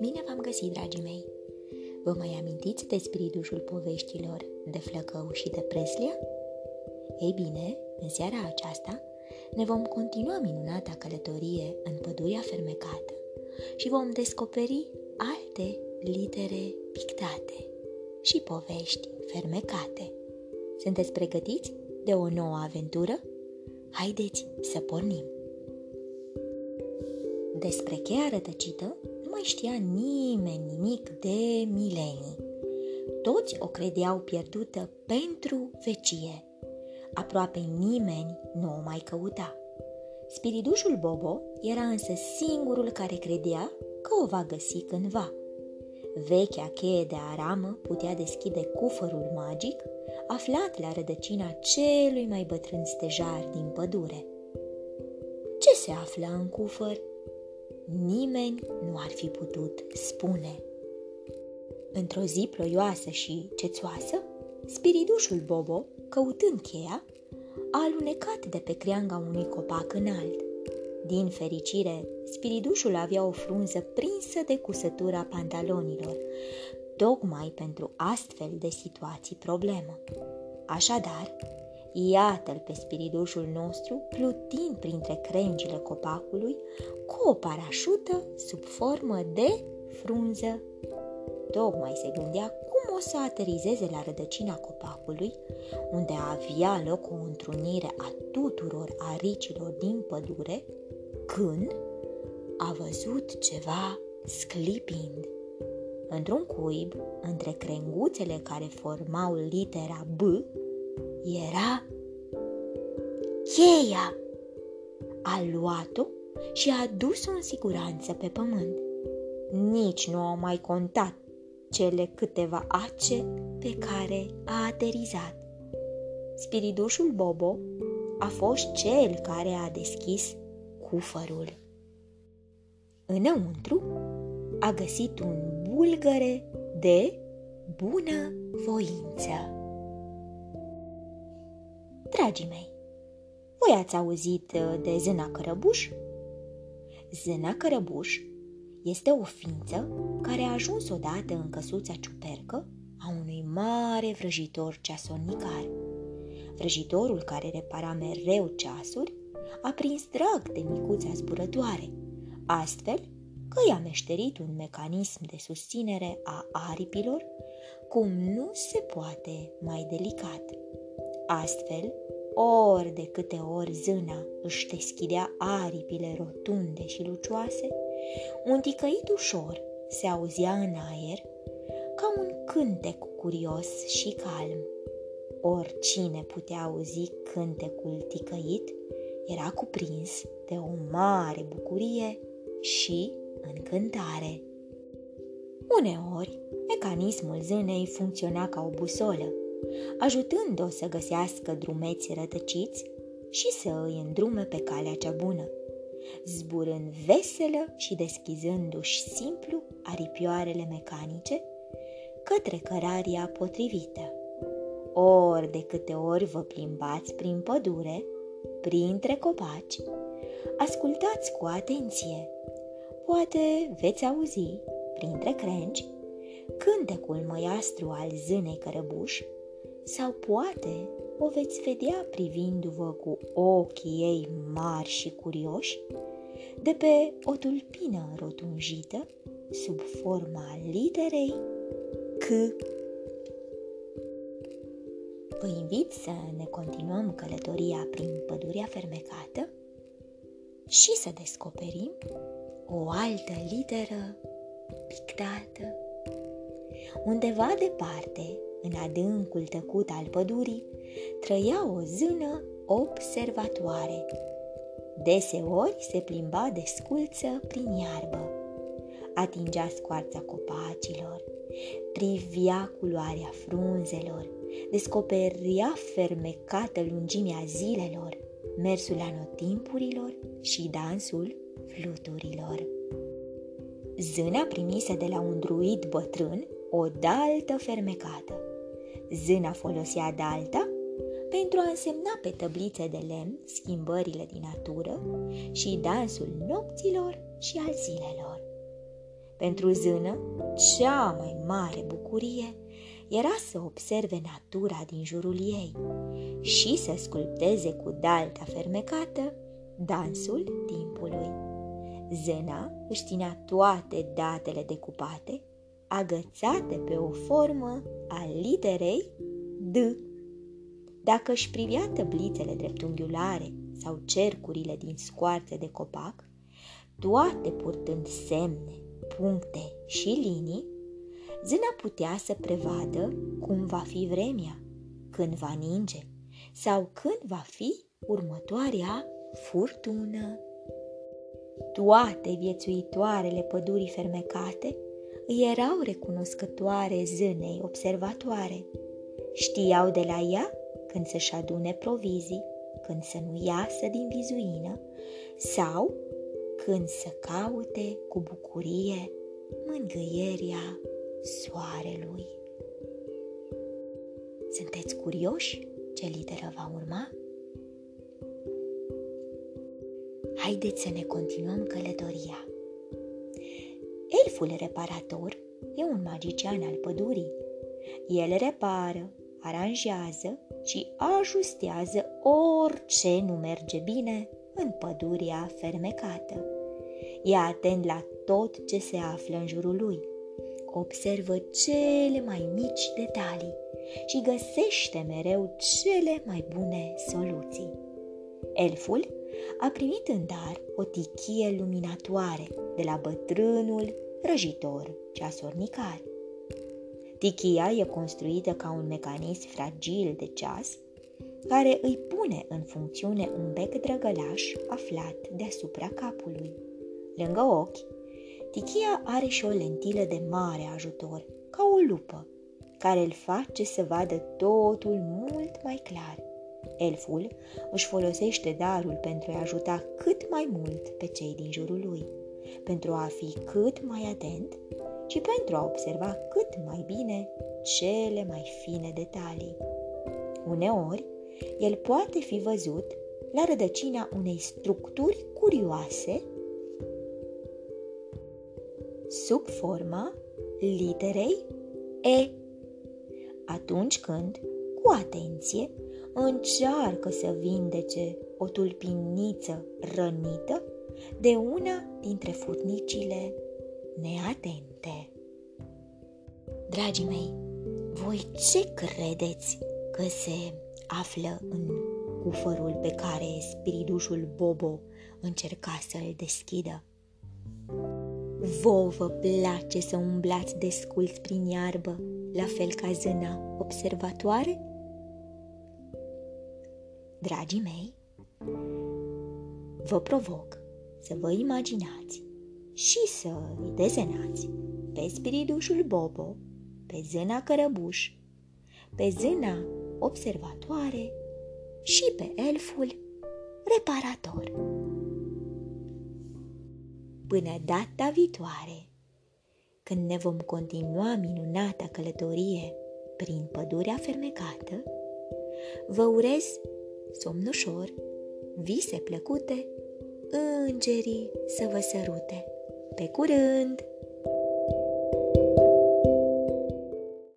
Bine v-am găsit, dragii mei! Vă mai amintiți de spiritușul poveștilor de Flăcău și de Preslia? Ei bine, în seara aceasta ne vom continua minunata călătorie în pădurea fermecată și vom descoperi alte litere pictate și povești fermecate. Sunteți pregătiți de o nouă aventură? Haideți să pornim! Despre cheia rătăcită nu mai știa nimeni nimic de milenii. Toți o credeau pierdută pentru vecie. Aproape nimeni nu o mai căuta. Spiridușul Bobo era însă singurul care credea că o va găsi cândva. Vechea cheie de aramă putea deschide cufărul magic aflat la rădăcina celui mai bătrân stejar din pădure. Ce se află în cufăr? Nimeni nu ar fi putut spune. Într-o zi ploioasă și cețoasă, spiridușul Bobo, căutând cheia, a alunecat de pe creanga unui copac înalt. Din fericire, spiridușul avea o frunză prinsă de cusătura pantalonilor, tocmai pentru astfel de situații problemă. Așadar, iată-l pe spiridușul nostru plutind printre crengile copacului cu o parașută sub formă de frunză. Tocmai se gândea cum o să aterizeze la rădăcina copacului, unde avea loc o întrunire a tuturor aricilor din pădure, când a văzut ceva sclipind. Într-un cuib, între crenguțele care formau litera B, era cheia. A luat-o și a dus-o în siguranță pe pământ. Nici nu au mai contat cele câteva ace pe care a aterizat. Spiridușul Bobo a fost cel care a deschis cufărul. Înăuntru a găsit un bulgăre de bună voință. Dragii mei, voi ați auzit de zâna cărăbuș? Zâna cărăbuș este o ființă care a ajuns odată în căsuța ciupercă a unui mare vrăjitor ceasonicar. Vrăjitorul care repara mereu ceasuri a prins drag de micuța zburătoare, astfel că i-a meșterit un mecanism de susținere a aripilor cum nu se poate mai delicat. Astfel, ori de câte ori zâna își deschidea aripile rotunde și lucioase, un ticăit ușor se auzea în aer ca un cântec curios și calm. Oricine putea auzi cântecul ticăit era cuprins de o mare bucurie și încântare. Uneori, mecanismul zânei funcționa ca o busolă, ajutând-o să găsească drumeți rătăciți și să îi îndrume pe calea cea bună, zburând veselă și deschizându-și simplu aripioarele mecanice către căraria potrivită. Ori de câte ori vă plimbați prin pădure, printre copaci, ascultați cu atenție. Poate veți auzi, printre crengi, cântecul măiastru al zânei cărăbuș sau poate o veți vedea privindu-vă cu ochii ei mari și curioși de pe o tulpină rotunjită sub forma literei C. Vă invit să ne continuăm călătoria prin pădurea fermecată și să descoperim o altă literă pictată. Undeva departe, în adâncul tăcut al pădurii, trăia o zână observatoare. Deseori se plimba de sculță prin iarbă. Atingea scoarța copacilor, privia culoarea frunzelor, descoperia fermecată lungimea zilelor, mersul anotimpurilor și dansul fluturilor. Zâna primise de la un druid bătrân o daltă fermecată. Zâna folosea dalta pentru a însemna pe tăblițe de lemn schimbările din natură și dansul nopților și al zilelor. Pentru zână, cea mai mare bucurie era să observe natura din jurul ei și să sculpteze cu dalta fermecată dansul timpului. Zena își ținea toate datele decupate, agățate pe o formă a literei D. Dacă își privea tăblițele dreptunghiulare sau cercurile din scoarțe de copac, toate purtând semne, puncte și linii, Zâna putea să prevadă cum va fi vremea, când va ninge sau când va fi următoarea furtună. Toate viețuitoarele pădurii fermecate îi erau recunoscătoare zânei observatoare. Știau de la ea când să-și adune provizii, când să nu iasă din vizuină sau când să caute cu bucurie mângâieria soarelui. Sunteți curioși ce literă va urma? Haideți să ne continuăm călătoria. Elful reparator e un magician al pădurii. El repară, aranjează și ajustează orice nu merge bine în pădurea fermecată. E atent la tot ce se află în jurul lui. Observă cele mai mici detalii și găsește mereu cele mai bune soluții. Elful a primit în dar o tichie luminatoare de la bătrânul răjitor ceasornicar. Tichia e construită ca un mecanism fragil de ceas care îi pune în funcțiune un bec drăgălaș aflat deasupra capului. Lângă ochi, tichia are și o lentilă de mare ajutor, ca o lupă, care îl face să vadă totul mult mai clar. Elful își folosește darul pentru a ajuta cât mai mult pe cei din jurul lui, pentru a fi cât mai atent și pentru a observa cât mai bine cele mai fine detalii. Uneori, el poate fi văzut la rădăcina unei structuri curioase sub forma literei E. Atunci când, cu atenție, încearcă să vindece o tulpiniță rănită de una dintre furnicile neatente. Dragii mei, voi ce credeți că se află în cufărul pe care spiridușul Bobo încerca să-l deschidă? Vouă vă place să umblați desculți prin iarbă, la fel ca zâna observatoare? Dragii mei, vă provoc să vă imaginați și să îi dezenați pe spiridușul Bobo, pe zâna cărăbuș, pe zâna observatoare și pe elful reparator. Până data viitoare, când ne vom continua minunata călătorie prin pădurea fermecată, vă urez somn ușor, vise plăcute, îngerii să vă sărute. Pe curând!